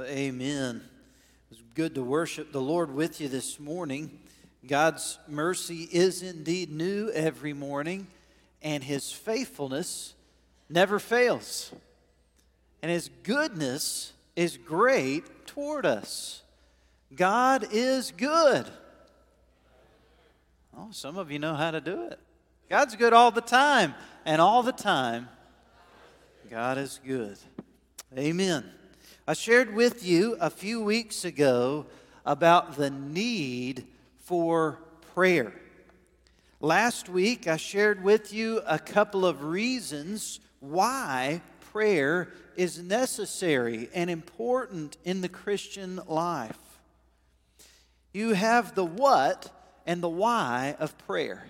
Amen. It's good to worship the Lord with you this morning. God's mercy is indeed new every morning, and His faithfulness never fails. And His goodness is great toward us. God is good. Oh, some of you know how to do it. God's good all the time, and all the time, God is good. Amen. I shared with you a few weeks ago about the need for prayer. Last week, I shared with you a couple of reasons why prayer is necessary and important in the Christian life. You have the what and the why of prayer.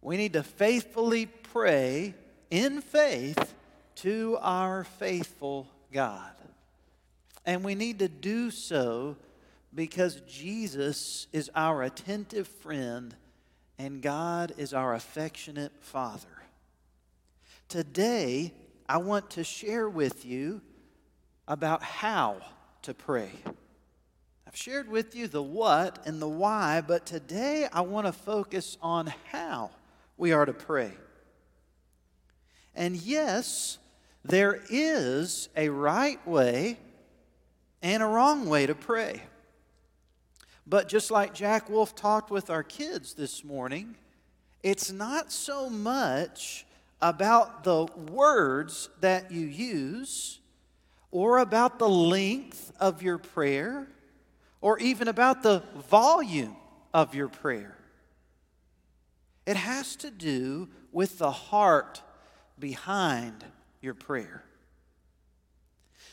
We need to faithfully pray in faith to our faithful God. And we need to do so because Jesus is our attentive friend and God is our affectionate Father. Today, I want to share with you about how to pray. I've shared with you the what and the why, but today I want to focus on how we are to pray. And yes, there is a right way and a wrong way to pray. But just like Jack Wolf talked with our kids this morning, it's not so much about the words that you use or about the length of your prayer or even about the volume of your prayer. It has to do with the heart behind your prayer.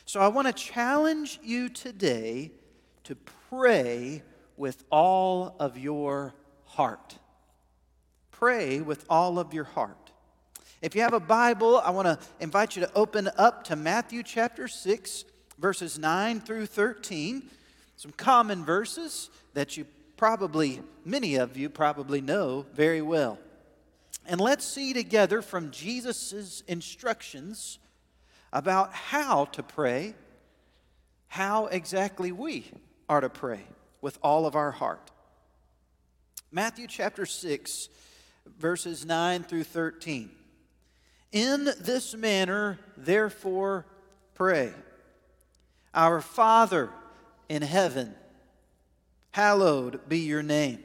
So I want to challenge you today to pray with all of your heart. Pray with all of your heart. If you have a Bible, I want to invite you to open up to Matthew chapter 6, verses 9 through 13. Some common verses that you probably, many of you probably know very well. And let's see together from Jesus' instructions about how to pray, how exactly we are to pray with all of our heart. Matthew chapter 6, verses 9 through 13. In this manner, therefore, pray Our Father in heaven, hallowed be your name.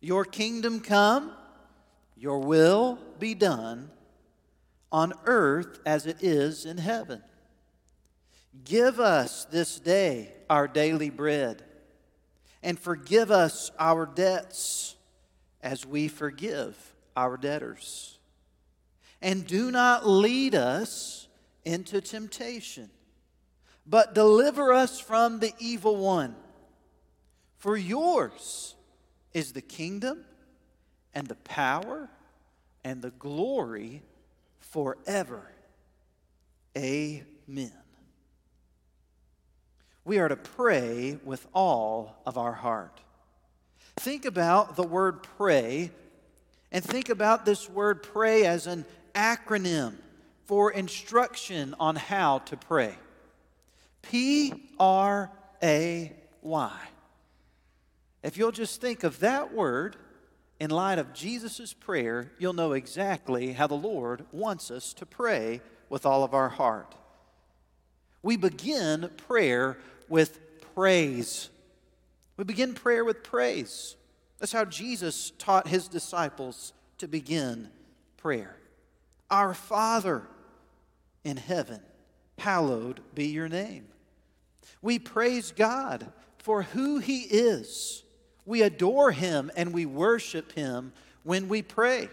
Your kingdom come, your will be done on earth as it is in heaven. Give us this day our daily bread, and forgive us our debts as we forgive our debtors. And do not lead us into temptation, but deliver us from the evil one. For yours is the kingdom and the power and the glory forever. Amen. We are to pray with all of our heart. Think about the word pray and think about this word pray as an acronym for instruction on how to pray. P R A Y. If you'll just think of that word, in light of Jesus' prayer, you'll know exactly how the Lord wants us to pray with all of our heart. We begin prayer with praise. We begin prayer with praise. That's how Jesus taught his disciples to begin prayer. Our Father in heaven, hallowed be your name. We praise God for who he is we adore Him and we worship Him when we pray.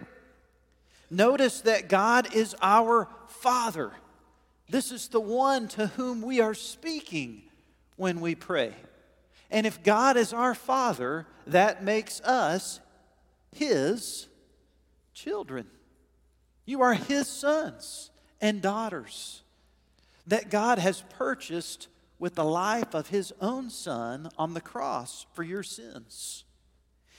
Notice that God is our Father. This is the one to whom we are speaking when we pray. And if God is our Father, that makes us His children. You are His sons and daughters that God has purchased with the life of his own son on the cross for your sins.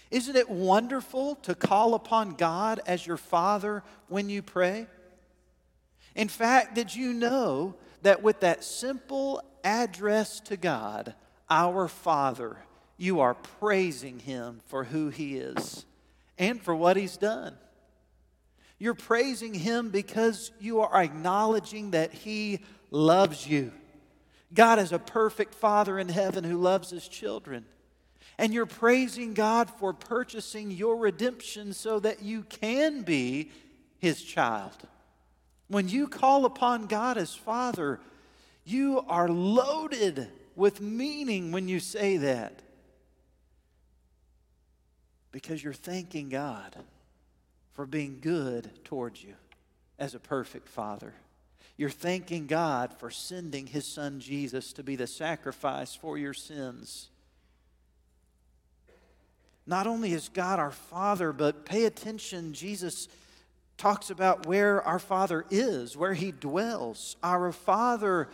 Isn't it wonderful to call upon God as your Father when you pray? In fact, did you know that with that simple address to God, our Father, you are praising Him for who He is and for what He's done. You're praising Him because you are acknowledging that He loves you. God is a perfect Father in heaven who loves His children. And you're praising God for purchasing your redemption so that you can be His child. When you call upon God as Father, you are loaded with meaning when you say that. Because you're thanking God for being good towards you as a perfect Father. You're thanking God for sending His Son Jesus to be the sacrifice for your sins. Not only is God our Father, but pay attention, Jesus talks about where our Father is, where He dwells. Our Father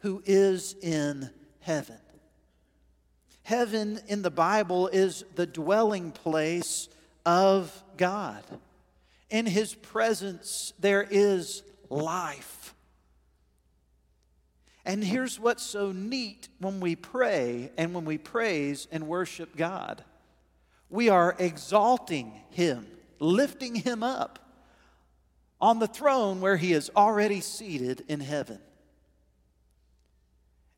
who is in heaven. Heaven in the Bible is the dwelling place of God. In His presence, there is life. And here's what's so neat when we pray and when we praise and worship God we are exalting Him, lifting Him up on the throne where He is already seated in heaven.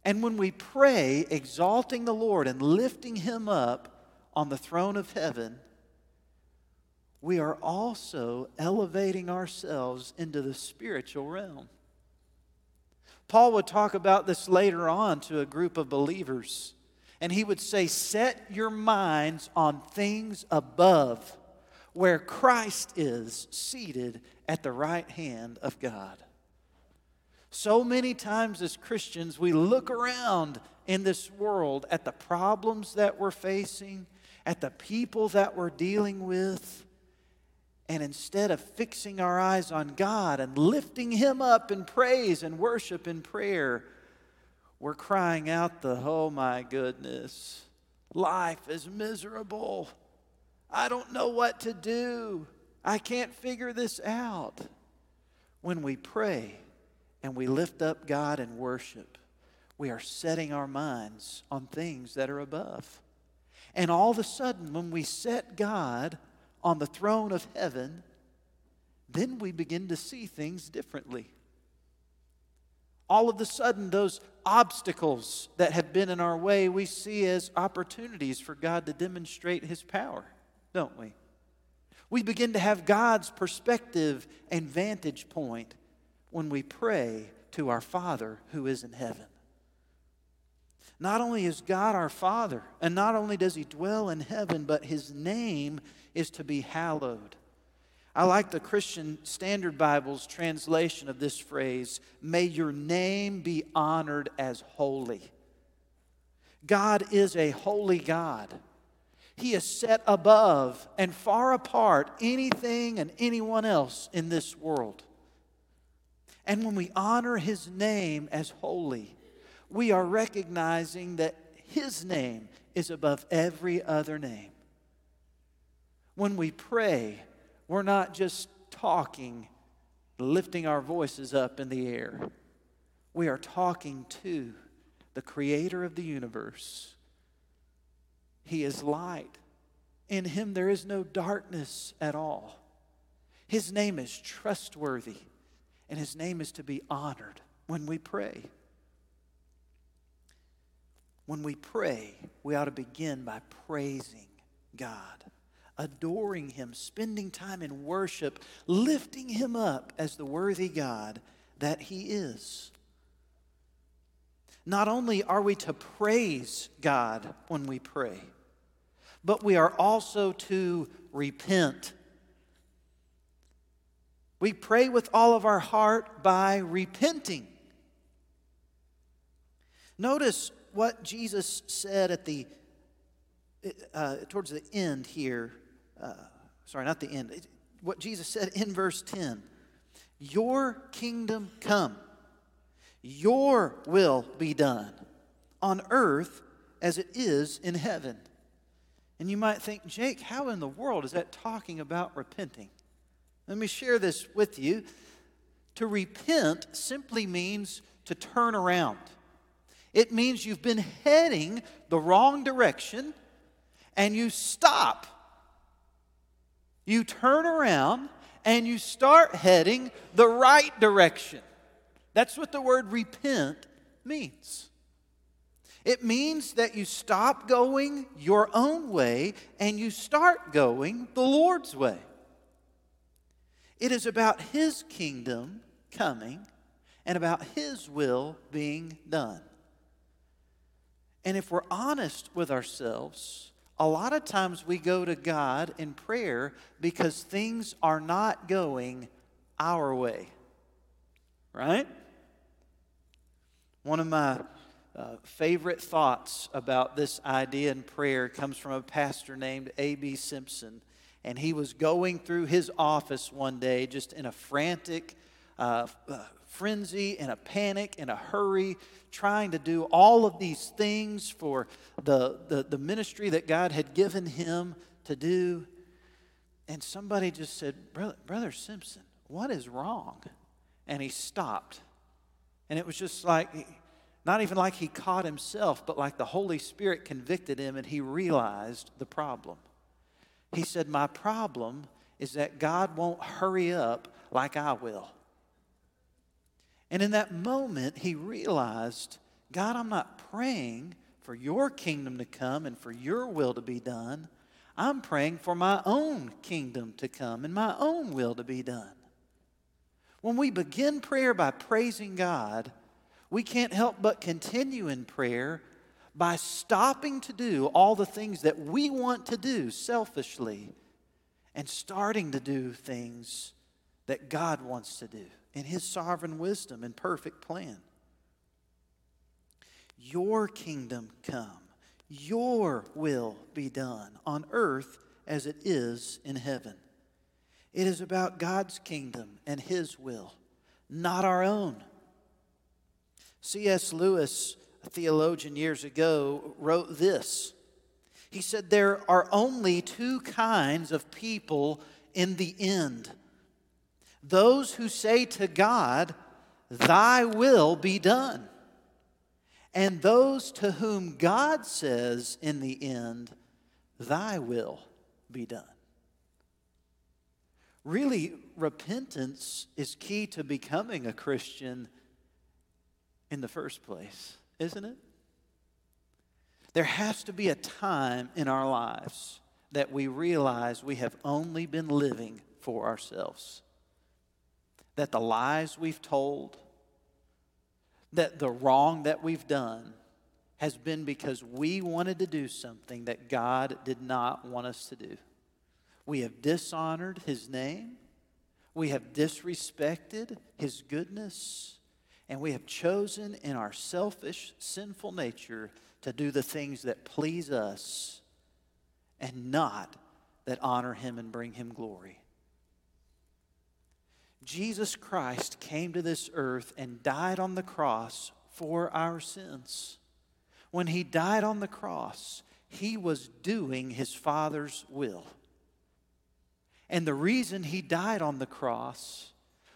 And when we pray, exalting the Lord and lifting Him up on the throne of heaven, we are also elevating ourselves into the spiritual realm. Paul would talk about this later on to a group of believers, and he would say, Set your minds on things above, where Christ is seated at the right hand of God. So many times as Christians, we look around in this world at the problems that we're facing, at the people that we're dealing with, and instead of fixing our eyes on God and lifting Him up in praise and worship and prayer, we're crying out the, oh my goodness, life is miserable. I don't know what to do. I can't figure this out. When we pray, and we lift up God and worship, we are setting our minds on things that are above. And all of a sudden, when we set God on the throne of heaven, then we begin to see things differently. All of a sudden, those obstacles that have been in our way, we see as opportunities for God to demonstrate His power, don't we? We begin to have God's perspective and vantage point when we pray to our Father who is in heaven. Not only is God our Father, and not only does He dwell in heaven, but His name is to be hallowed. I like the Christian Standard Bible's translation of this phrase May your name be honored as holy. God is a holy God. He is set above and far apart anything and anyone else in this world. And when we honor his name as holy, we are recognizing that his name is above every other name. When we pray, we're not just talking, lifting our voices up in the air. We are talking to the creator of the universe. He is light. In him there is no darkness at all. His name is trustworthy and his name is to be honored when we pray. When we pray, we ought to begin by praising God, adoring him, spending time in worship, lifting him up as the worthy God that he is. Not only are we to praise God when we pray, but we are also to repent we pray with all of our heart by repenting. Notice what Jesus said at the uh, towards the end here. Uh, sorry, not the end. What Jesus said in verse 10 Your kingdom come, your will be done on earth as it is in heaven. And you might think, Jake, how in the world is that talking about repenting? Let me share this with you. To repent simply means to turn around. It means you've been heading the wrong direction and you stop. You turn around and you start heading the right direction. That's what the word repent means. It means that you stop going your own way and you start going the Lord's way. It is about His kingdom coming and about His will being done. And if we're honest with ourselves, a lot of times we go to God in prayer because things are not going our way. Right? One of my uh, favorite thoughts about this idea in prayer comes from a pastor named A.B. Simpson. And he was going through his office one day just in a frantic uh, uh, frenzy, and a panic, and a hurry, trying to do all of these things for the, the, the ministry that God had given him to do. And somebody just said, Brother, Brother Simpson, what is wrong? And he stopped. And it was just like, not even like he caught himself, but like the Holy Spirit convicted him and he realized the problem. He said, My problem is that God won't hurry up like I will. And in that moment, he realized, God, I'm not praying for your kingdom to come and for your will to be done. I'm praying for my own kingdom to come and my own will to be done. When we begin prayer by praising God, we can't help but continue in prayer by stopping to do all the things that we want to do selfishly and starting to do things that God wants to do in His sovereign wisdom and perfect plan. Your kingdom come, your will be done on earth as it is in heaven. It is about God's kingdom and His will, not our own. C.S. Lewis, a theologian years ago, wrote this. He said, There are only two kinds of people in the end those who say to God, Thy will be done, and those to whom God says in the end, Thy will be done. Really, repentance is key to becoming a Christian in the first place, isn't it? There has to be a time in our lives that we realize we have only been living for ourselves. That the lies we've told, that the wrong that we've done has been because we wanted to do something that God did not want us to do. We have dishonored His name, we have disrespected His goodness, and we have chosen in our selfish, sinful nature to do the things that please us and not that honor Him and bring Him glory. Jesus Christ came to this earth and died on the cross for our sins. When He died on the cross, He was doing His Father's will. And the reason He died on the cross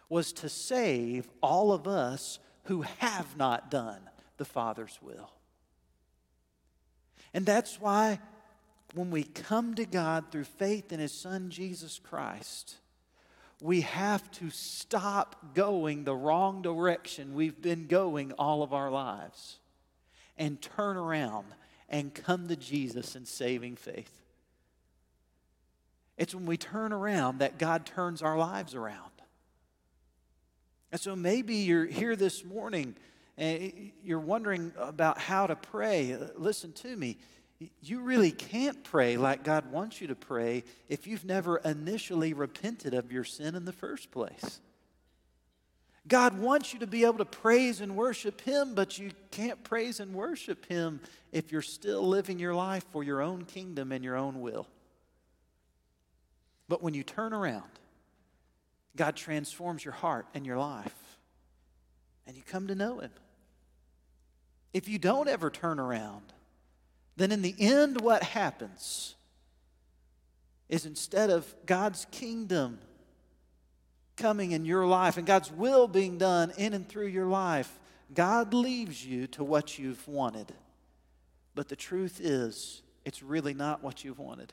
was to save all of us who have not done the Father's will. And that's why when we come to God through faith in His Son, Jesus Christ, we have to stop going the wrong direction we've been going all of our lives and turn around and come to Jesus in saving faith. It's when we turn around that God turns our lives around. And so maybe you're here this morning and you're wondering about how to pray. Listen to me. You really can't pray like God wants you to pray if you've never initially repented of your sin in the first place. God wants you to be able to praise and worship Him, but you can't praise and worship Him if you're still living your life for your own kingdom and your own will. But when you turn around, God transforms your heart and your life, and you come to know Him. If you don't ever turn around, then in the end, what happens is instead of God's kingdom coming in your life and God's will being done in and through your life, God leaves you to what you've wanted. But the truth is, it's really not what you've wanted.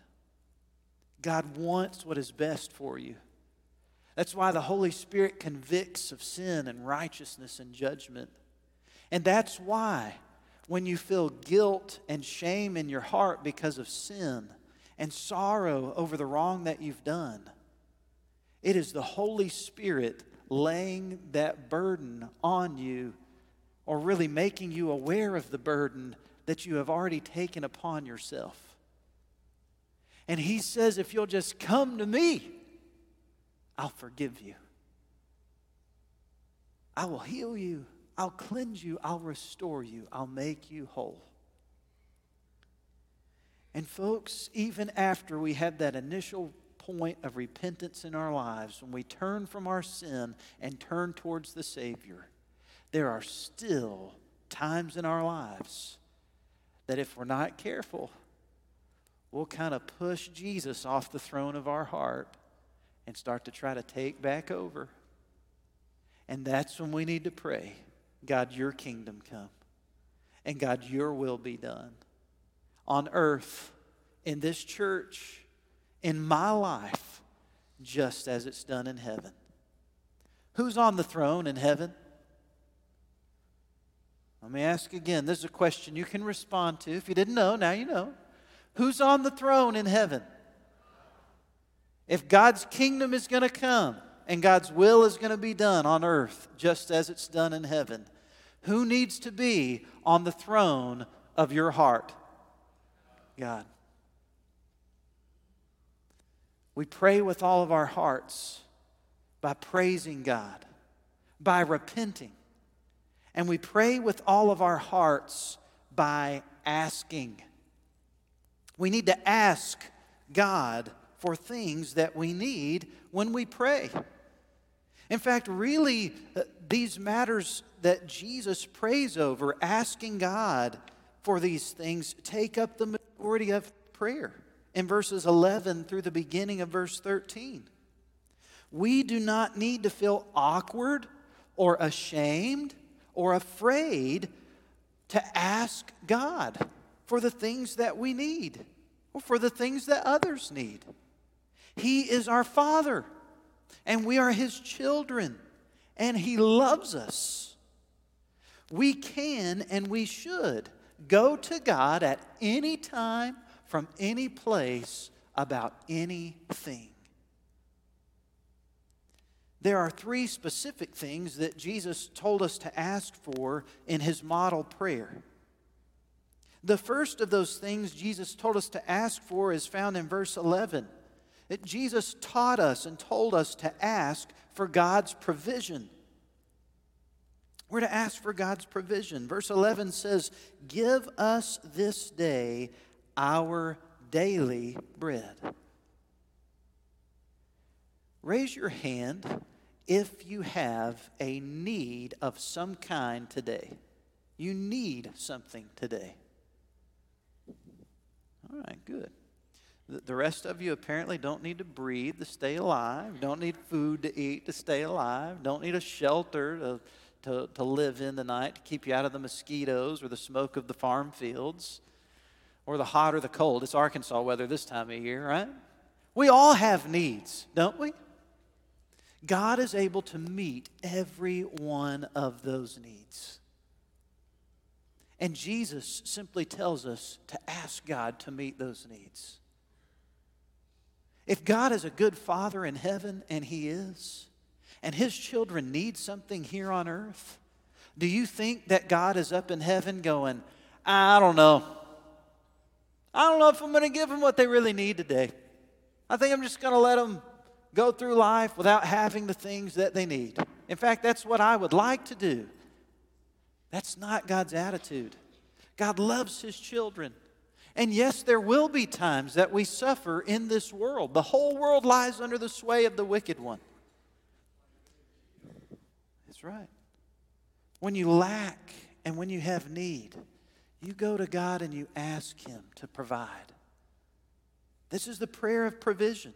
God wants what is best for you. That's why the Holy Spirit convicts of sin and righteousness and judgment. And that's why when you feel guilt and shame in your heart because of sin and sorrow over the wrong that you've done, it is the Holy Spirit laying that burden on you or really making you aware of the burden that you have already taken upon yourself. And He says, if you'll just come to me, I'll forgive you. I will heal you. I'll cleanse you. I'll restore you. I'll make you whole. And, folks, even after we have that initial point of repentance in our lives, when we turn from our sin and turn towards the Savior, there are still times in our lives that if we're not careful, we'll kind of push Jesus off the throne of our heart and start to try to take back over. And that's when we need to pray God, your kingdom come. And God, your will be done on earth, in this church, in my life, just as it's done in heaven. Who's on the throne in heaven? Let me ask again. This is a question you can respond to. If you didn't know, now you know. Who's on the throne in heaven? If God's kingdom is going to come and God's will is going to be done on earth just as it's done in heaven, who needs to be on the throne of your heart? God. We pray with all of our hearts by praising God, by repenting. And we pray with all of our hearts by asking. We need to ask God for things that we need when we pray. In fact, really, uh, these matters that Jesus prays over, asking God for these things, take up the majority of prayer in verses 11 through the beginning of verse 13. We do not need to feel awkward or ashamed or afraid to ask God for the things that we need or for the things that others need. He is our Father, and we are His children, and He loves us. We can and we should go to God at any time, from any place, about anything. There are three specific things that Jesus told us to ask for in his model prayer. The first of those things Jesus told us to ask for is found in verse 11. That Jesus taught us and told us to ask for God's provision. We're to ask for God's provision. Verse 11 says, Give us this day our daily bread. Raise your hand if you have a need of some kind today. You need something today. All right, good. The rest of you apparently don't need to breathe to stay alive, don't need food to eat to stay alive, don't need a shelter to, to, to live in the night to keep you out of the mosquitoes or the smoke of the farm fields or the hot or the cold. It's Arkansas weather this time of year, right? We all have needs, don't we? God is able to meet every one of those needs. And Jesus simply tells us to ask God to meet those needs. If God is a good father in heaven, and He is, and His children need something here on earth, do you think that God is up in heaven going, I don't know. I don't know if I'm going to give them what they really need today. I think I'm just going to let them go through life without having the things that they need. In fact, that's what I would like to do. That's not God's attitude. God loves His children. And yes, there will be times that we suffer in this world. The whole world lies under the sway of the wicked one. Right. When you lack and when you have need, you go to God and you ask Him to provide. This is the prayer of provision.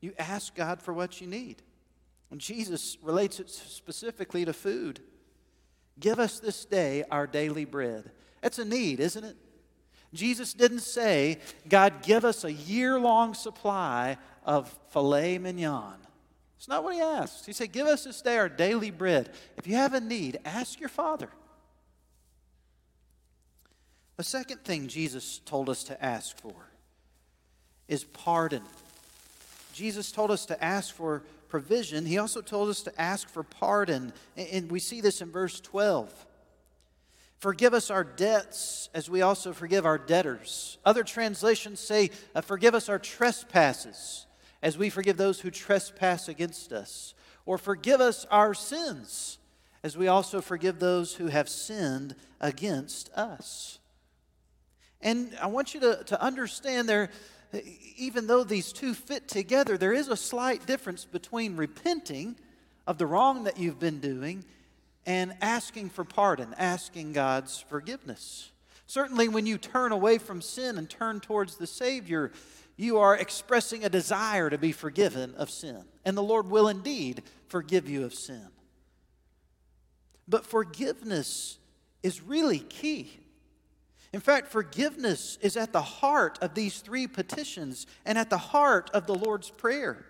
You ask God for what you need. And Jesus relates it specifically to food. Give us this day our daily bread. That's a need, isn't it? Jesus didn't say, God, give us a year long supply of filet mignon. It's not what he asked. He said, Give us this day our daily bread. If you have a need, ask your Father. The second thing Jesus told us to ask for is pardon. Jesus told us to ask for provision. He also told us to ask for pardon. And we see this in verse 12. Forgive us our debts as we also forgive our debtors. Other translations say, uh, Forgive us our trespasses as we forgive those who trespass against us. Or forgive us our sins as we also forgive those who have sinned against us. And I want you to, to understand there, even though these two fit together, there is a slight difference between repenting of the wrong that you've been doing and asking for pardon, asking God's forgiveness. Certainly, when you turn away from sin and turn towards the Savior, you are expressing a desire to be forgiven of sin. And the Lord will indeed forgive you of sin. But forgiveness is really key. In fact, forgiveness is at the heart of these three petitions and at the heart of the Lord's Prayer.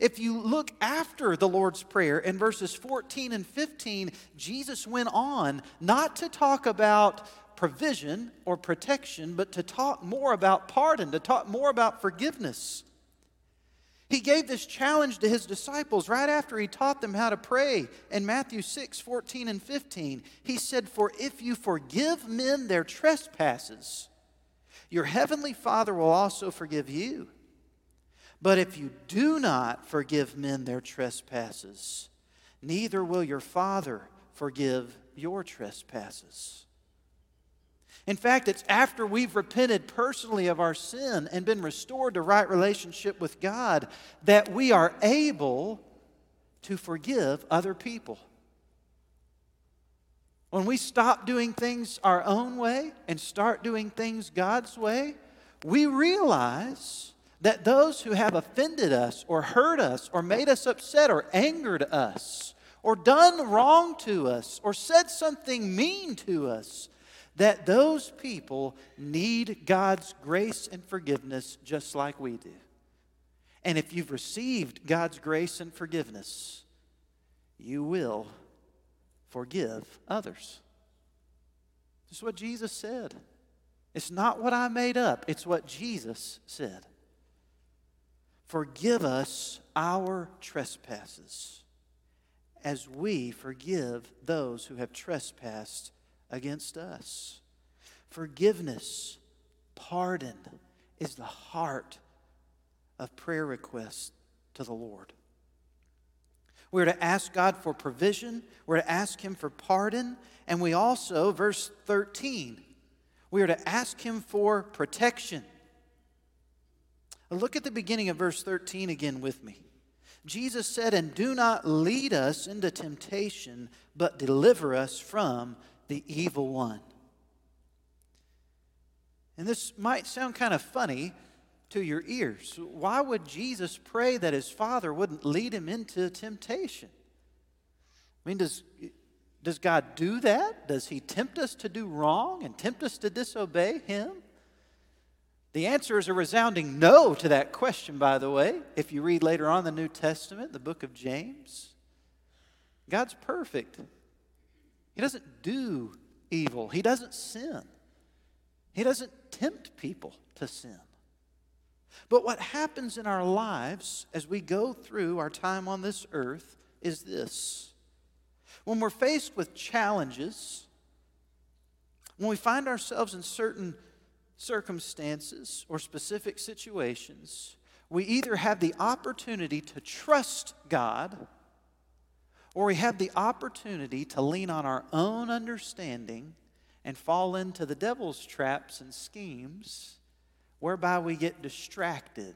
If you look after the Lord's Prayer in verses 14 and 15, Jesus went on not to talk about provision or protection, but to talk more about pardon, to talk more about forgiveness. He gave this challenge to his disciples right after he taught them how to pray in Matthew 6 14 and 15. He said, For if you forgive men their trespasses, your heavenly Father will also forgive you. But if you do not forgive men their trespasses, neither will your Father forgive your trespasses. In fact, it's after we've repented personally of our sin and been restored to right relationship with God that we are able to forgive other people. When we stop doing things our own way and start doing things God's way, we realize that those who have offended us or hurt us or made us upset or angered us or done wrong to us or said something mean to us, that those people need God's grace and forgiveness just like we do. And if you've received God's grace and forgiveness, you will forgive others. This is what Jesus said. It's not what I made up, it's what Jesus said. Forgive us our trespasses as we forgive those who have trespassed against us. Forgiveness, pardon is the heart of prayer requests to the Lord. We're to ask God for provision, we're to ask Him for pardon, and we also, verse 13, we are to ask Him for protection. Look at the beginning of verse 13 again with me. Jesus said, And do not lead us into temptation, but deliver us from the evil one. And this might sound kind of funny to your ears. Why would Jesus pray that his Father wouldn't lead him into temptation? I mean, does, does God do that? Does he tempt us to do wrong and tempt us to disobey him? The answer is a resounding no to that question, by the way. If you read later on the New Testament, the book of James, God's perfect. He doesn't do evil, He doesn't sin, He doesn't tempt people to sin. But what happens in our lives as we go through our time on this earth is this. When we're faced with challenges, when we find ourselves in certain circumstances or specific situations, we either have the opportunity to trust God or we have the opportunity to lean on our own understanding and fall into the devil's traps and schemes whereby we get distracted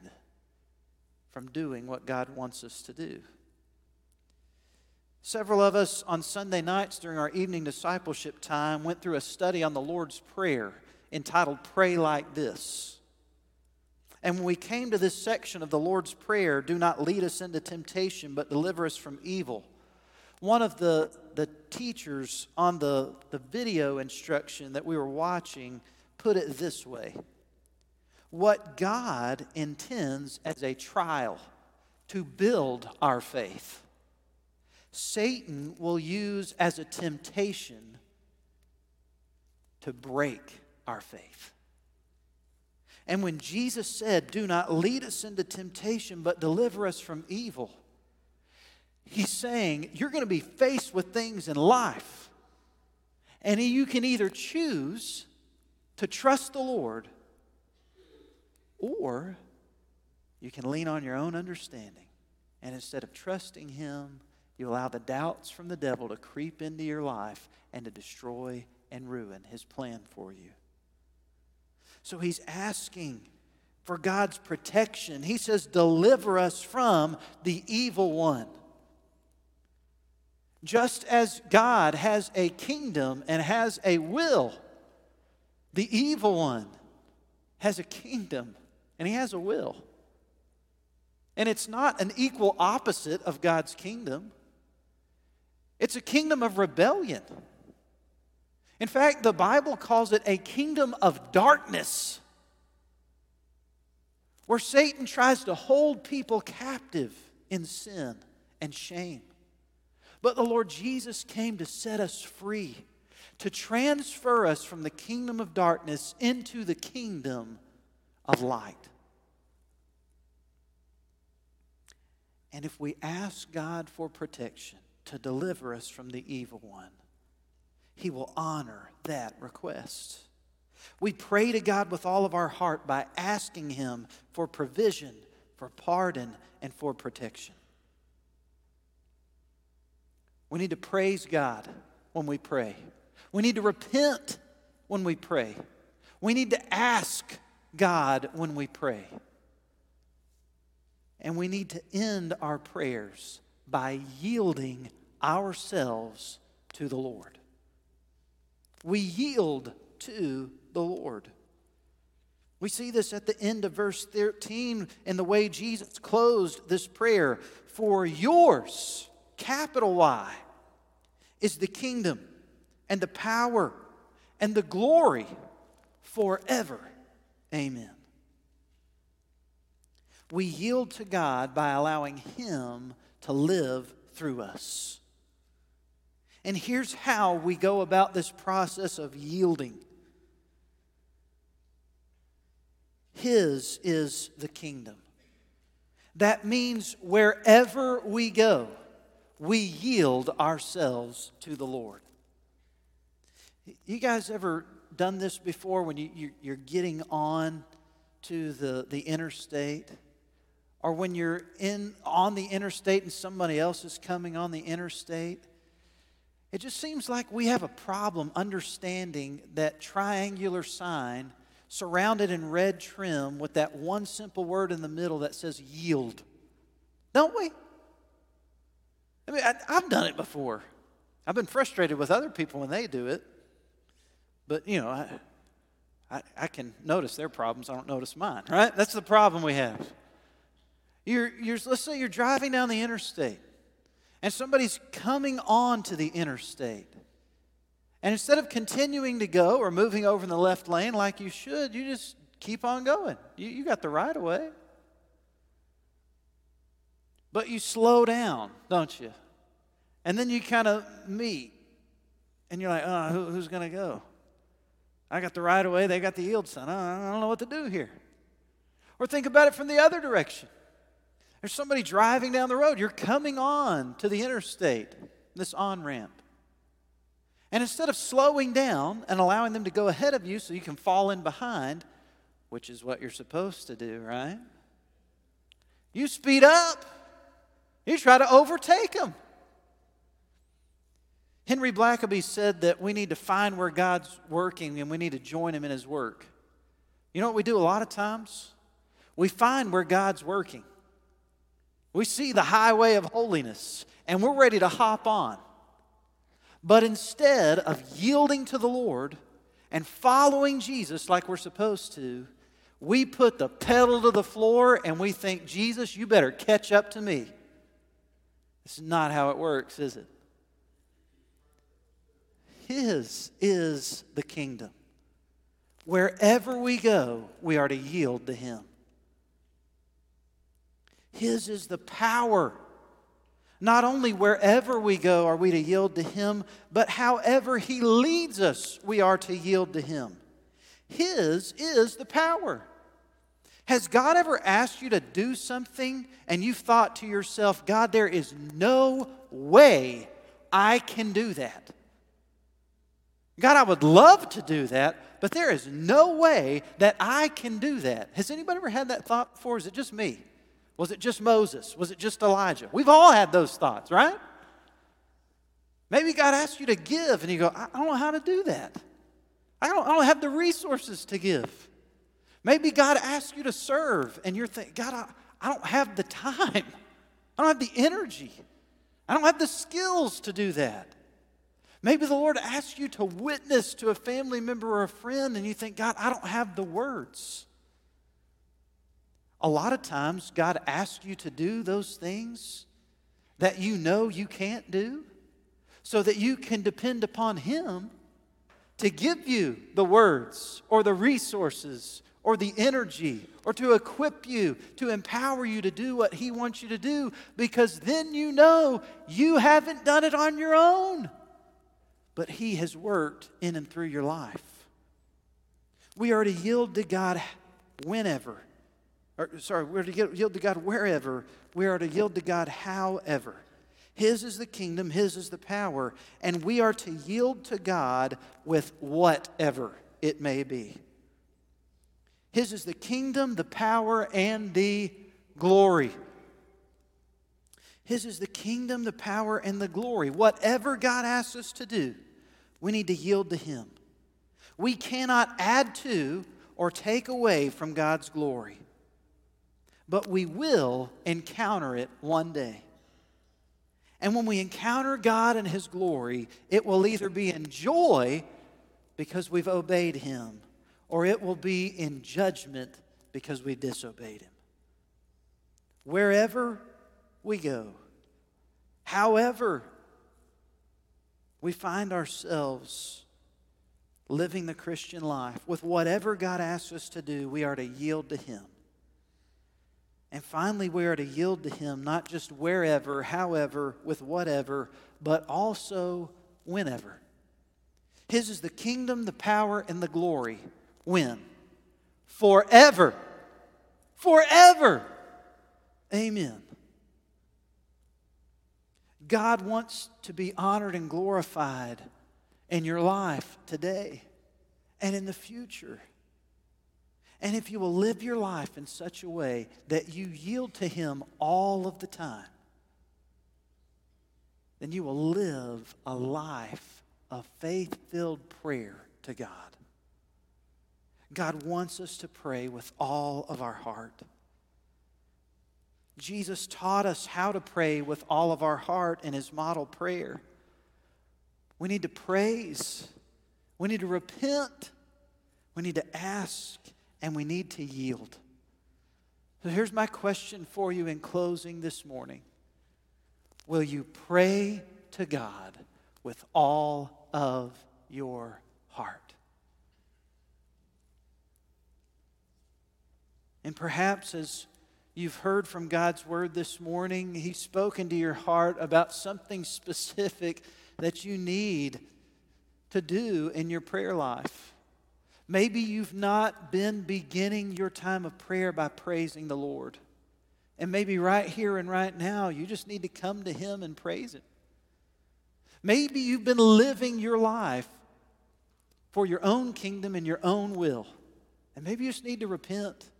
from doing what God wants us to do. Several of us on Sunday nights during our evening discipleship time went through a study on the Lord's Prayer entitled Pray Like This. And when we came to this section of the Lord's Prayer, do not lead us into temptation, but deliver us from evil, One of the, the teachers on the, the video instruction that we were watching put it this way What God intends as a trial to build our faith, Satan will use as a temptation to break our faith. And when Jesus said, Do not lead us into temptation, but deliver us from evil, he's saying, You're going to be faced with things in life. And you can either choose to trust the Lord, or you can lean on your own understanding. And instead of trusting Him, you allow the doubts from the devil to creep into your life and to destroy and ruin His plan for you. So he's asking for God's protection. He says, Deliver us from the evil one. Just as God has a kingdom and has a will, the evil one has a kingdom and he has a will. And it's not an equal opposite of God's kingdom, it's a kingdom of rebellion. In fact, the Bible calls it a kingdom of darkness, where Satan tries to hold people captive in sin and shame. But the Lord Jesus came to set us free, to transfer us from the kingdom of darkness into the kingdom of light. And if we ask God for protection to deliver us from the evil one, he will honor that request. We pray to God with all of our heart by asking Him for provision, for pardon, and for protection. We need to praise God when we pray. We need to repent when we pray. We need to ask God when we pray. And we need to end our prayers by yielding ourselves to the Lord. We yield to the Lord. We see this at the end of verse 13 in the way Jesus closed this prayer. For yours, capital Y, is the kingdom and the power and the glory forever. Amen. We yield to God by allowing Him to live through us. And here's how we go about this process of yielding His is the kingdom. That means wherever we go, we yield ourselves to the Lord. You guys ever done this before when you, you're getting on to the, the interstate? Or when you're in, on the interstate and somebody else is coming on the interstate? It just seems like we have a problem understanding that triangular sign surrounded in red trim with that one simple word in the middle that says yield. Don't we? I mean, I, have done it before. I've been frustrated with other people when they do it. But, you know, I, I, I can notice their problems. I don't notice mine, right? That's the problem we have. You're, you're, let's say you're driving down the interstate and somebody's coming on to the interstate. And instead of continuing to go or moving over in the left lane like you should, you just keep on going. You, you got the right of way. But you slow down, don't you? And then you kind of meet. And you're like, oh, who, who's going to go? I got the right of way, they got the yield sign. I don't know what to do here. Or think about it from the other direction. There's somebody driving down the road. You're coming on to the interstate, this on ramp. And instead of slowing down and allowing them to go ahead of you so you can fall in behind, which is what you're supposed to do, right? You speed up. You try to overtake them. Henry Blackaby said that we need to find where God's working and we need to join him in his work. You know what we do a lot of times? We find where God's working. We see the highway of holiness and we're ready to hop on. But instead of yielding to the Lord and following Jesus like we're supposed to, we put the pedal to the floor and we think, Jesus, you better catch up to me. This is not how it works, is it? His is the kingdom. Wherever we go, we are to yield to Him. His is the power. Not only wherever we go are we to yield to Him, but however He leads us, we are to yield to Him. His is the power. Has God ever asked you to do something and you've thought to yourself, God, there is no way I can do that? God, I would love to do that, but there is no way that I can do that. Has anybody ever had that thought before? Is it just me? Was it just Moses? Was it just Elijah? We've all had those thoughts, right? Maybe God asked you to give and you go, I don't know how to do that. I don't, I don't have the resources to give. Maybe God asks you to serve and you're thinking, God, I, I don't have the time. I don't have the energy. I don't have the skills to do that. Maybe the Lord asks you to witness to a family member or a friend, and you think, God, I don't have the words. A lot of times, God asks you to do those things that you know you can't do so that you can depend upon Him to give you the words or the resources or the energy or to equip you, to empower you to do what He wants you to do, because then you know you haven't done it on your own but He has worked in and through your life. We are to yield to God whenever. Or, sorry, we're to yield to God wherever. We are to yield to God however. His is the kingdom, His is the power, and we are to yield to God with whatever it may be. His is the kingdom, the power, and the glory. His is the kingdom, the power, and the glory. Whatever God asks us to do, we need to yield to Him. We cannot add to or take away from God's glory, but we will encounter it one day. And when we encounter God and His glory, it will either be in joy because we've obeyed Him, or it will be in judgment because we disobeyed Him. Wherever we go. However, we find ourselves living the Christian life, with whatever God asks us to do, we are to yield to Him. And finally, we are to yield to Him not just wherever, however, with whatever, but also whenever. His is the kingdom, the power, and the glory. When? Forever. Forever. Amen. God wants to be honored and glorified in your life today and in the future. And if you will live your life in such a way that you yield to Him all of the time, then you will live a life of faith filled prayer to God. God wants us to pray with all of our heart. Jesus taught us how to pray with all of our heart in his model prayer. We need to praise, we need to repent, we need to ask, and we need to yield. So here's my question for you in closing this morning Will you pray to God with all of your heart? And perhaps as You've heard from God's word this morning. He's spoken to your heart about something specific that you need to do in your prayer life. Maybe you've not been beginning your time of prayer by praising the Lord. And maybe right here and right now, you just need to come to Him and praise Him. Maybe you've been living your life for your own kingdom and your own will. And maybe you just need to repent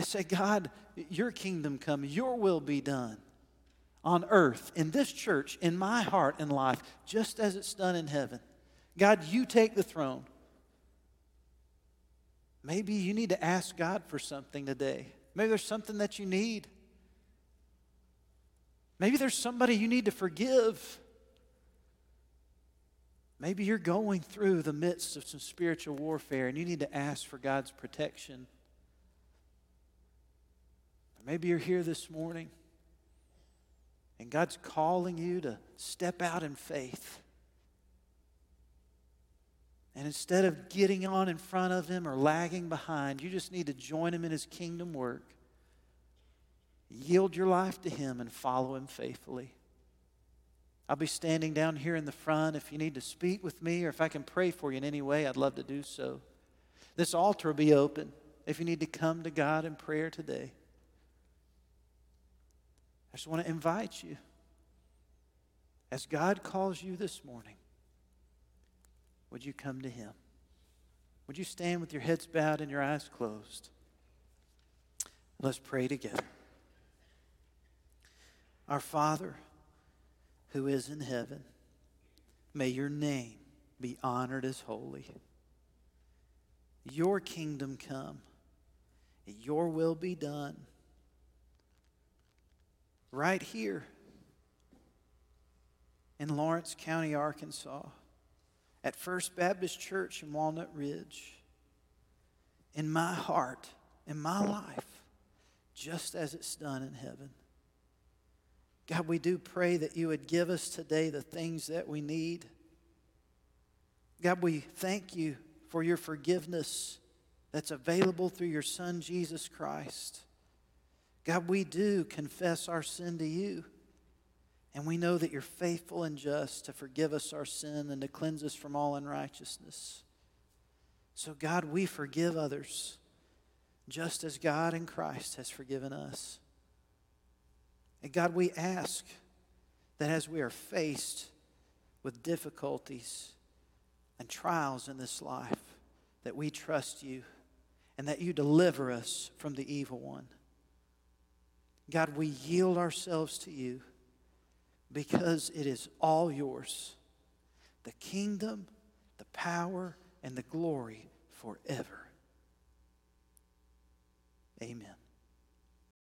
and say, God, your kingdom come, your will be done on earth, in this church, in my heart and life, just as it's done in heaven. God, you take the throne. Maybe you need to ask God for something today. Maybe there's something that you need. Maybe there's somebody you need to forgive. Maybe you're going through the midst of some spiritual warfare and you need to ask for God's protection. Maybe you're here this morning and God's calling you to step out in faith. And instead of getting on in front of him or lagging behind, you just need to join him in his kingdom work. Yield your life to him and follow him faithfully. I'll be standing down here in the front. If you need to speak with me or if I can pray for you in any way, I'd love to do so. This altar will be open if you need to come to God in prayer today. I just want to invite you, as God calls you this morning, would you come to Him? Would you stand with your heads bowed and your eyes closed? Let's pray together. Our Father, who is in heaven, may your name be honored as holy. Your kingdom come, your will be done. Right here in Lawrence County, Arkansas at First Baptist Church in Walnut Ridge, in my heart, in my life, just as it's done in heaven. God, we do pray that you would give us today the things that we need. God, we thank you for your forgiveness that's available through your Son, Jesus Christ. God, we do confess our sin to you. And we know that you're faithful and just to forgive us our sin and to cleanse us from all unrighteousness. So, God, we forgive others just as God in Christ has forgiven us. And God, we ask that as we are faced with difficulties and trials in this life, that we trust you and that you deliver us from the evil one. God, we yield ourselves to you because it is all yours the kingdom, the power, and the glory forever. Amen.